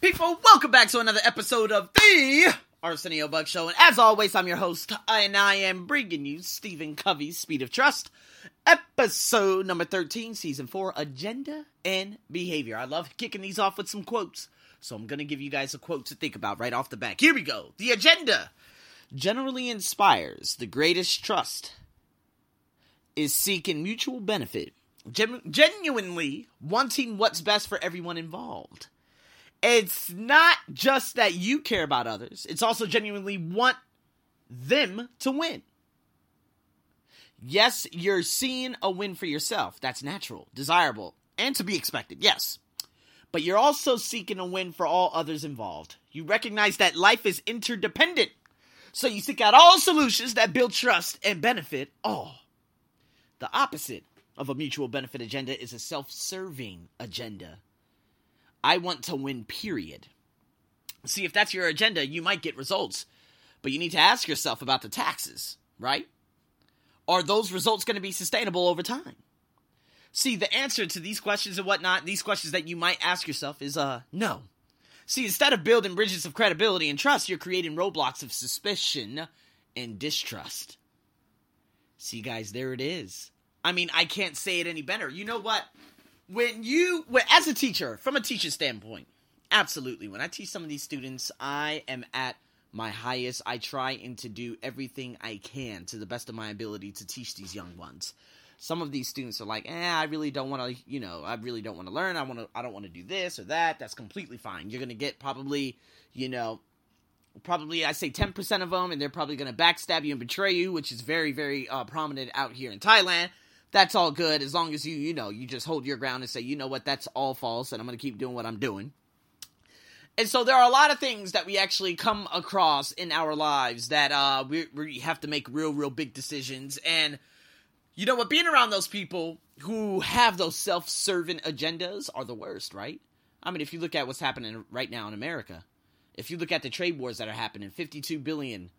people? Welcome back to another episode of the Arsenio Buck Show. And as always, I'm your host, and I am bringing you Stephen Covey's Speed of Trust, episode number 13, season 4, Agenda and Behavior. I love kicking these off with some quotes, so I'm going to give you guys a quote to think about right off the back. Here we go. The agenda generally inspires the greatest trust is seeking mutual benefit, gen- genuinely wanting what's best for everyone involved it's not just that you care about others, it's also genuinely want them to win. Yes, you're seeing a win for yourself. That's natural, desirable, and to be expected, yes. But you're also seeking a win for all others involved. You recognize that life is interdependent. So you seek out all solutions that build trust and benefit all. The opposite of a mutual benefit agenda is a self serving agenda. I want to win, period. See, if that's your agenda, you might get results. But you need to ask yourself about the taxes, right? Are those results going to be sustainable over time? See, the answer to these questions and whatnot, these questions that you might ask yourself is uh no. See, instead of building bridges of credibility and trust, you're creating roadblocks of suspicion and distrust. See, guys, there it is. I mean, I can't say it any better. You know what? When you when, as a teacher from a teacher standpoint absolutely. When i teach some of these students i am at my highest. I try and to do everything i can to the best of my ability to teach these young ones. Some of these students are like eh i really don't want to you know i really don't want to learn. I want to i don't want to do this or that. That's completely fine. You're going to get probably you know probably i say 10% of them and they're probably going to backstab you and betray you which is very very uh, prominent out here in thailand that's all good as long as you you know you just hold your ground and say you know what? That's all false and i'm going to keep doing what i'm doing. And so there are a lot of things that we actually come across in our lives that uh we, we have to make real real big decisions. And you know what? Being around those people who have those self-serving agendas are the worst right? I mean if you look at what's happening right now in america if you look at the trade wars that are happening 52 billion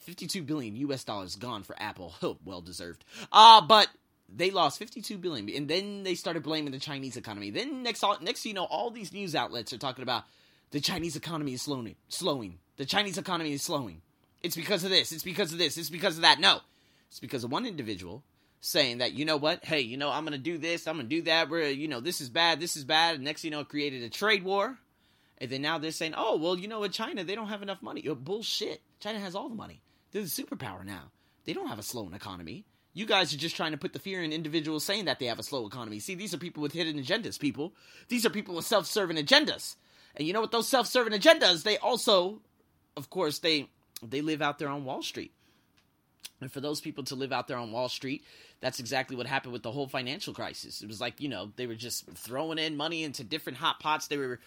52 billion US dollars gone for Apple. well deserved. Uh, but they lost 52 billion and then they started blaming the Chinese economy. Then next next you know all these news outlets are talking about the Chinese economy is slowing. Slowing. The Chinese economy is slowing. It's because of this. It's because of this. It's because of that. No. It's because of one individual saying that, you know what? Hey, you know, I'm to do this. I'm to do that. We're, you know, this is bad. This is bad. And next, you know, it created a trade war. And then now they're saying, oh, well, you know what? China, they don't have enough money. Oh, bullshit. China has all the money. They're the superpower now. They don't have a slowing economy. You guys are just trying to put the fear in individuals saying that they have a slow economy. See, these are people with hidden agendas, people. These are people with self-serving agendas. And you know what those self-serving agendas, they also of course they they live out there on Wall Street. And for those people to live out there on Wall Street, that's exactly what happened with the whole financial crisis. It was like, you know, they were just throwing in money into different hot pots. They were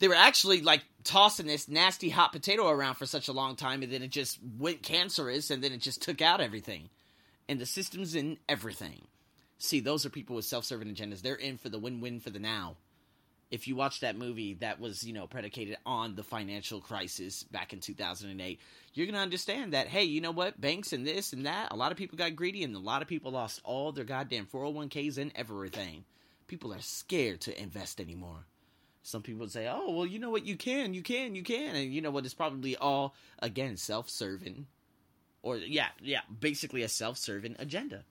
they were actually like tossing this nasty hot potato around for such a long time and then it just went cancerous and then it just took out everything and the systems in everything see those are people with self-serving agendas they're in for the win-win for the now if you watch that movie that was you know predicated on the financial crisis back in 2008 you're going to understand that hey you know what banks and this and that a lot of people got greedy and a lot of people lost all their goddamn 401ks and everything people are scared to invest anymore some people say, "Oh, well, you know what? You can, you can, you can," and you know what? It's probably all again self-serving, or yeah, yeah, basically a self-serving agenda.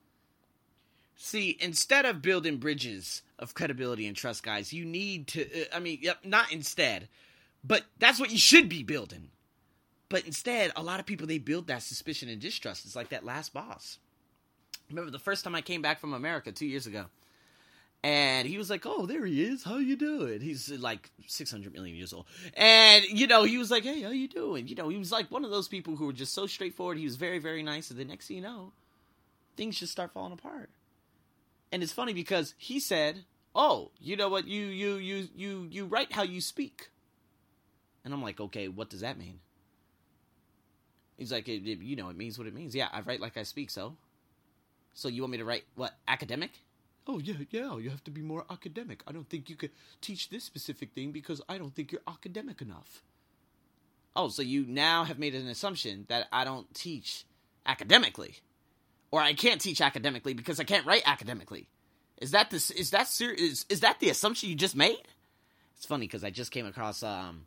See, instead of building bridges of credibility and trust, guys, you need to. Uh, I mean, yep, not instead, but that's what you should be building. But instead, a lot of people they build that suspicion and distrust. It's like that last boss. Remember the first time I came back from America two years ago and he was like, "Oh, there he is. How you doing?" He's like 600 million years old, and you know, he was like, "Hey, how you doing?" You know, he was like one of those people who were just so straightforward. He was very, very nice, and the next thing you know, things just start falling apart. And it's funny because he said, "Oh, you know what? You you you you you write how you speak," and I'm like, "Okay, what does that mean?" He's like, it, it, "You know, it means what it means. Yeah, I write like I speak. So, so you want me to write what academic?" oh yeah yeah you have to be more academic i don't think you could teach this specific thing because i don't think you're academic enough oh so you now have made an assumption that i don't teach academically or i can't teach academically because i can't write academically is that this is that ser- is, is that the assumption you just made It's funny because I just came across um,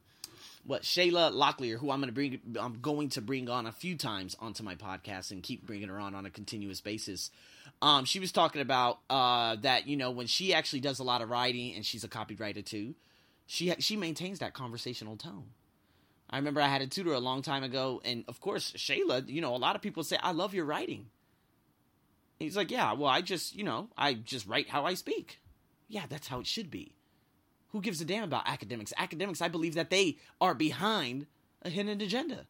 what Shayla Locklear, who I'm going to bring, I'm going to bring on a few times onto my podcast and keep bringing her on on a continuous basis. Um, she was talking about uh, that you know when she actually does a lot of writing and she's a copywriter too, she she maintains that conversational tone. I remember I had a tutor a long time ago, and of course Shayla, you know, a lot of people say I love your writing. He's like, yeah, well, I just you know I just write how I speak. Yeah, that's how it should be. Who gives a damn about academics? Academics, I believe that they are behind a hidden agenda.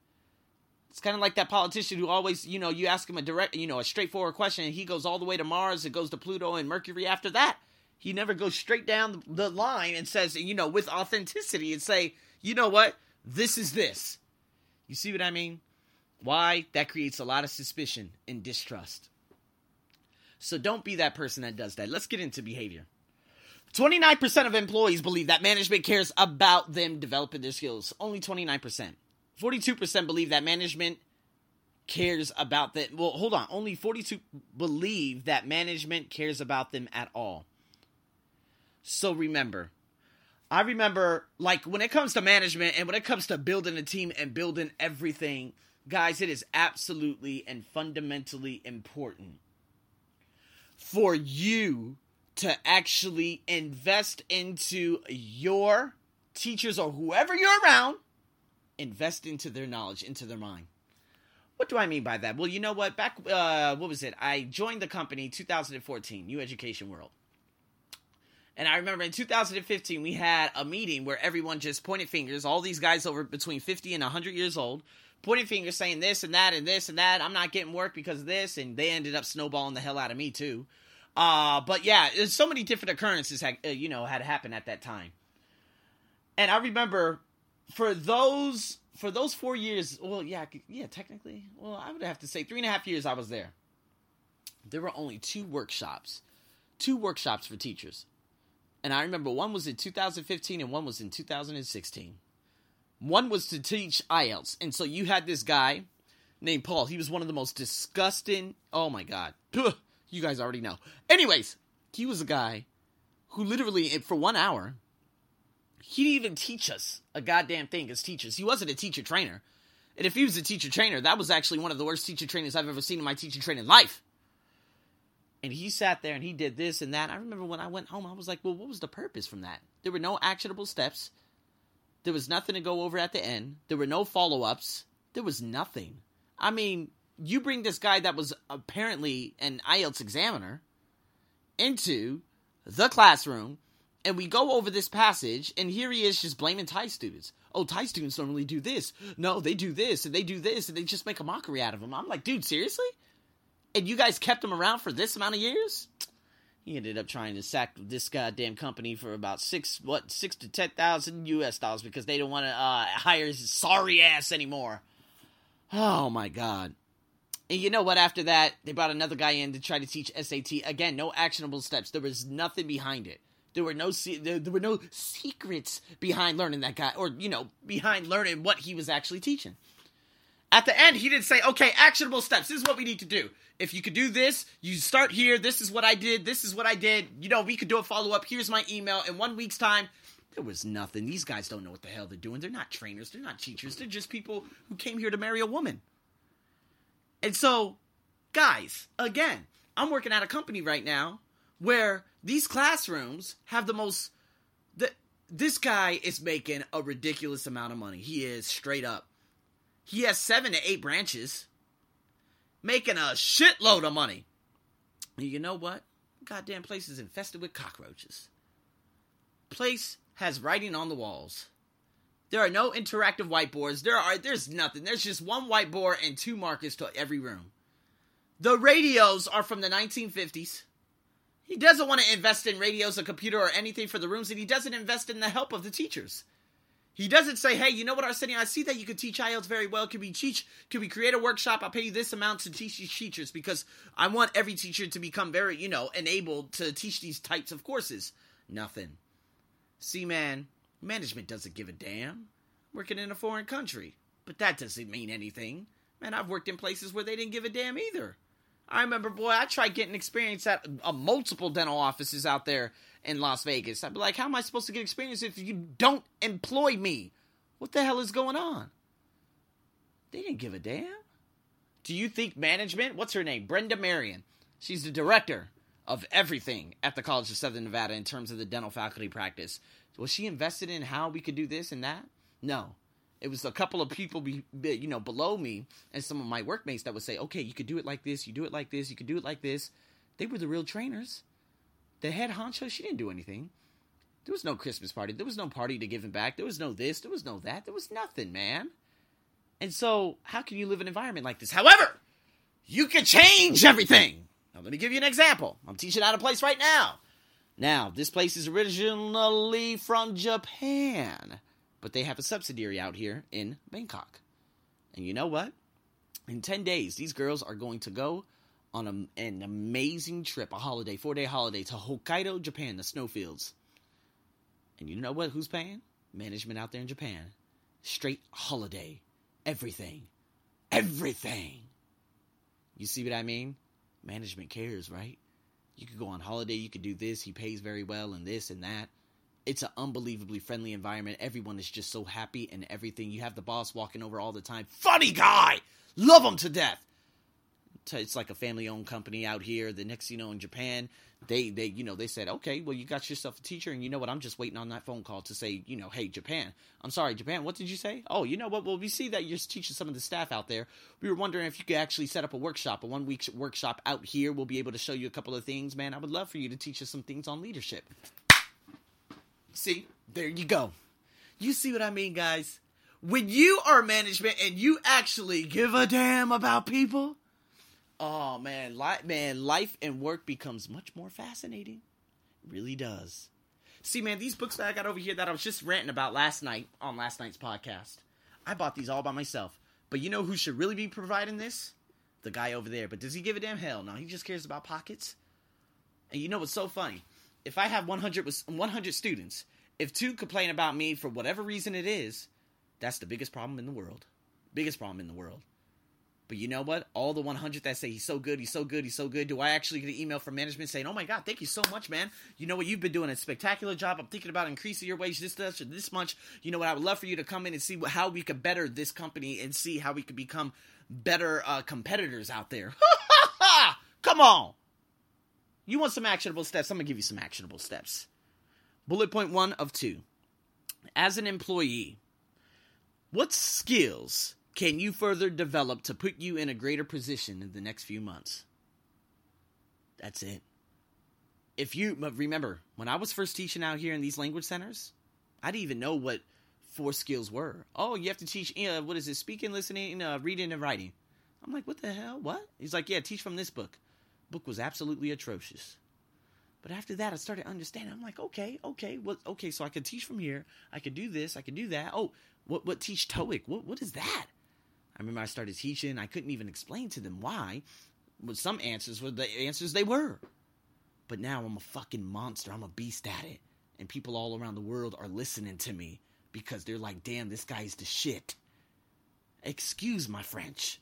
It's kind of like that politician who always, you know, you ask him a direct, you know, a straightforward question, and he goes all the way to Mars, it goes to Pluto and Mercury after that. He never goes straight down the line and says, you know, with authenticity and say, you know what, this is this. You see what I mean? Why? That creates a lot of suspicion and distrust. So don't be that person that does that. Let's get into behavior. 29% of employees believe that management cares about them developing their skills. Only 29%. 42% believe that management cares about them. Well, hold on. Only 42 believe that management cares about them at all. So remember, I remember like when it comes to management and when it comes to building a team and building everything, guys, it is absolutely and fundamentally important for you to actually invest into your teachers or whoever you're around, invest into their knowledge, into their mind. What do I mean by that? Well, you know what? Back, uh, what was it? I joined the company 2014, New Education World. And I remember in 2015, we had a meeting where everyone just pointed fingers, all these guys over between 50 and 100 years old, pointing fingers saying this and that and this and that. I'm not getting work because of this. And they ended up snowballing the hell out of me, too. Uh, but yeah, so many different occurrences had uh, you know had happened at that time. And I remember for those for those four years, well, yeah, yeah, technically, well, I would have to say three and a half years I was there. There were only two workshops, two workshops for teachers, and I remember one was in 2015 and one was in 2016. One was to teach IELTS, and so you had this guy named Paul. He was one of the most disgusting. Oh my god. You guys already know. Anyways, he was a guy who literally, eh, for one hour, he didn't even teach us a goddamn thing as teachers. He wasn't a teacher trainer. And if he was a teacher trainer, that was actually one of the worst teacher trainings I've ever seen in my teacher training life. And he sat there and he did this and that. I remember when I went home, I was like, well, what was the purpose from that? There were no actionable steps. There was nothing to go over at the end. There were no follow ups. There was nothing. I mean, you bring this guy that was apparently an IELTS examiner into the classroom and we go over this passage and here he is just blaming Thai students. Oh, Thai students don't really do this. No, they do this and they do this and they just make a mockery out of him. I'm like, dude, seriously? And you guys kept him around for this amount of years? He ended up trying to sack this goddamn company for about six, what, six to ten thousand U.S. dollars because they don't want to uh, hire his sorry ass anymore. Oh my god. And you know what? After that, they brought another guy in to try to teach SAT. Again, no actionable steps. There was nothing behind it. There were no there, there were no secrets behind learning that guy, or you know, behind learning what he was actually teaching. At the end, he didn't say, "Okay, actionable steps. This is what we need to do. If you could do this, you start here. This is what I did. This is what I did. You know, we could do a follow up. Here's my email. In one week's time, there was nothing. These guys don't know what the hell they're doing. They're not trainers. They're not teachers. They're just people who came here to marry a woman. And so, guys, again, I'm working at a company right now where these classrooms have the most. The, this guy is making a ridiculous amount of money. He is straight up. He has seven to eight branches, making a shitload of money. You know what? Goddamn place is infested with cockroaches. Place has writing on the walls. There are no interactive whiteboards. There are there's nothing. There's just one whiteboard and two markers to every room. The radios are from the 1950s. He doesn't want to invest in radios, a computer, or anything for the rooms, and he doesn't invest in the help of the teachers. He doesn't say, "Hey, you know what, Arsenio? I see that you can teach IELTS very well. Can we teach? Can we create a workshop? I'll pay you this amount to teach these teachers because I want every teacher to become very, you know, enabled to teach these types of courses." Nothing. See, man, Management doesn't give a damn. Working in a foreign country. But that doesn't mean anything. Man, I've worked in places where they didn't give a damn either. I remember, boy, I tried getting experience at uh, multiple dental offices out there in Las Vegas. I'd be like, how am I supposed to get experience if you don't employ me? What the hell is going on? They didn't give a damn. Do you think management? What's her name? Brenda Marion. She's the director of everything at the College of Southern Nevada in terms of the dental faculty practice. Was she invested in how we could do this and that? No. It was a couple of people, be, you know, below me and some of my workmates that would say, "Okay, you could do it like this. You do it like this. You could do it like this." They were the real trainers. The head honcho, she didn't do anything. There was no Christmas party. There was no party to give him back. There was no this. There was no that. There was nothing, man. And so, how can you live in an environment like this? However, you can change everything. Now, let me give you an example. I'm teaching at a place right now. Now, this place is originally from Japan, but they have a subsidiary out here in Bangkok. And you know what? In 10 days, these girls are going to go on a, an amazing trip, a holiday, four day holiday to Hokkaido, Japan, the snowfields. And you know what? Who's paying? Management out there in Japan. Straight holiday. Everything. Everything. You see what I mean? Management cares, right? You could go on holiday, you could do this, he pays very well, and this and that. It's an unbelievably friendly environment. Everyone is just so happy and everything. You have the boss walking over all the time. Funny guy! Love him to death! It's like a family owned company out here. The next, you know, in Japan, they they you know they said okay well you got yourself a teacher and you know what? I'm just waiting on that phone call to say you know hey japan. I'm sorry japan what did you say? Oh you know what? Well we see that you're teaching some of the staff out there. We were wondering if you could actually set up a workshop a one week workshop out here. We'll be able to show you a couple of things man. I would love for you to teach us some things on leadership. See? There you go. You see what i mean guys? When you are management and you actually give a damn about people Oh man, life, man, life and work becomes much more fascinating. It really does. See, man, these books that I got over here that I was just ranting about last night on last night's podcast, I bought these all by myself. But you know who should really be providing this? The guy over there. But does he give a damn hell? No, he just cares about pockets. And you know what's so funny? If I have 100 100 students, if two complain about me for whatever reason it is, that's the biggest problem in the world. Biggest problem in the world. But you know what? All the 100 that say he's so good, he's so good, he's so good. Do I actually get an email from management saying, "Oh my God, thank you so much, man. You know what? You've been doing a spectacular job. I'm thinking about increasing your wage this, this, much. You know what? I would love for you to come in and see how we could better this company and see how we could become better uh, competitors out there." come on. You want some actionable steps? I'm gonna give you some actionable steps. Bullet point one of two. As an employee, what skills can you further develop to put you in a greater position in the next few months? That's it. If you remember, when I was first teaching out here in these language centers, I didn't even know what four skills were. Oh, you have to teach, uh, what is it, speaking, listening, uh, reading, and writing. I'm like, what the hell? What? He's like, yeah, teach from this book. Book was absolutely atrocious. But after that, I started understanding. I'm like, okay, okay? Okay, so I could teach from here. I could do this. I could do that. Oh, what? What teach TOEIC? What? What is that? I remember I started teaching. I couldn't even explain to them why. But some answers were the answers they were. But now I'm a fucking monster. I'm a beast at it. And people all around the world are listening to me because they're like, damn, this guy's the shit. Excuse my French.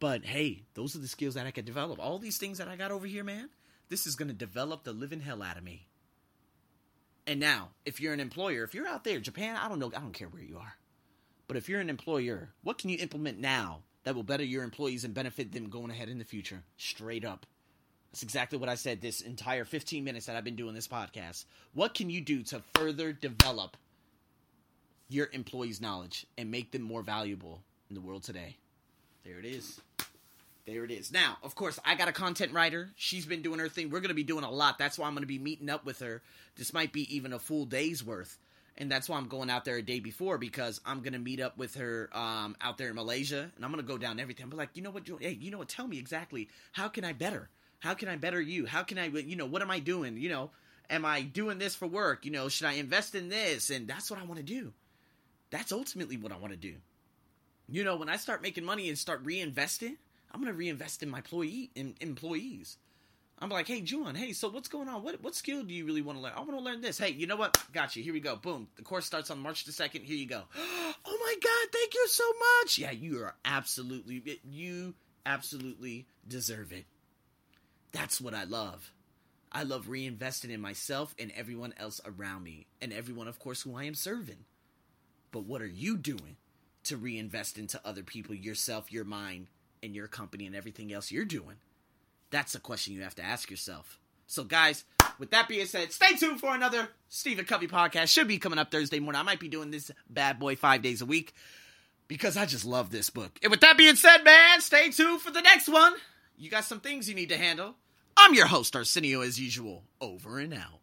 But hey, those are the skills that I can develop. All these things that I got over here, man, this is going to develop the living hell out of me. And now, if you're an employer, if you're out there, Japan, I don't know, I don't care where you are. But if you're an employer, what can you implement now that will better your employees and benefit them going ahead in the future? Straight up. That's exactly what I said this entire 15 minutes that I've been doing this podcast. What can you do to further develop your employees' knowledge and make them more valuable in the world today? There it is. There it is. Now, of course, I got a content writer. She's been doing her thing. We're going to be doing a lot. That's why I'm going to be meeting up with her. This might be even a full day's worth and that's why I'm going out there a day before because I'm gonna meet up with her um, out there in Malaysia, and I'm gonna go down everything. But like, you know what? Hey, you know what? Tell me exactly how can I better? How can I better you? How can I? You know, what am I doing? You know, am I doing this for work? You know, should I invest in this? And that's what I want to do. That's ultimately what I want to do. You know, when I start making money and start reinvesting, I'm gonna reinvest in my employee in employees. I'm like, hey, Juan, hey, so what's going on? What what skill do you really want to learn? I want to learn this. Hey, you know what? Got you. Here we go. Boom. The course starts on March the 2nd. Here you go. Oh my God, thank you so much. Yeah, you are absolutely, you absolutely deserve it. That's what I love. I love reinvesting in myself and everyone else around me, and everyone, of course, who I am serving. But what are you doing to reinvest into other people, yourself, your mind, and your company, and everything else you're doing? That's a question you have to ask yourself. So, guys, with that being said, stay tuned for another Stephen Covey podcast. Should be coming up Thursday morning. I might be doing this bad boy five days a week because I just love this book. And with that being said, man, stay tuned for the next one. You got some things you need to handle. I'm your host, Arsenio, as usual. Over and out.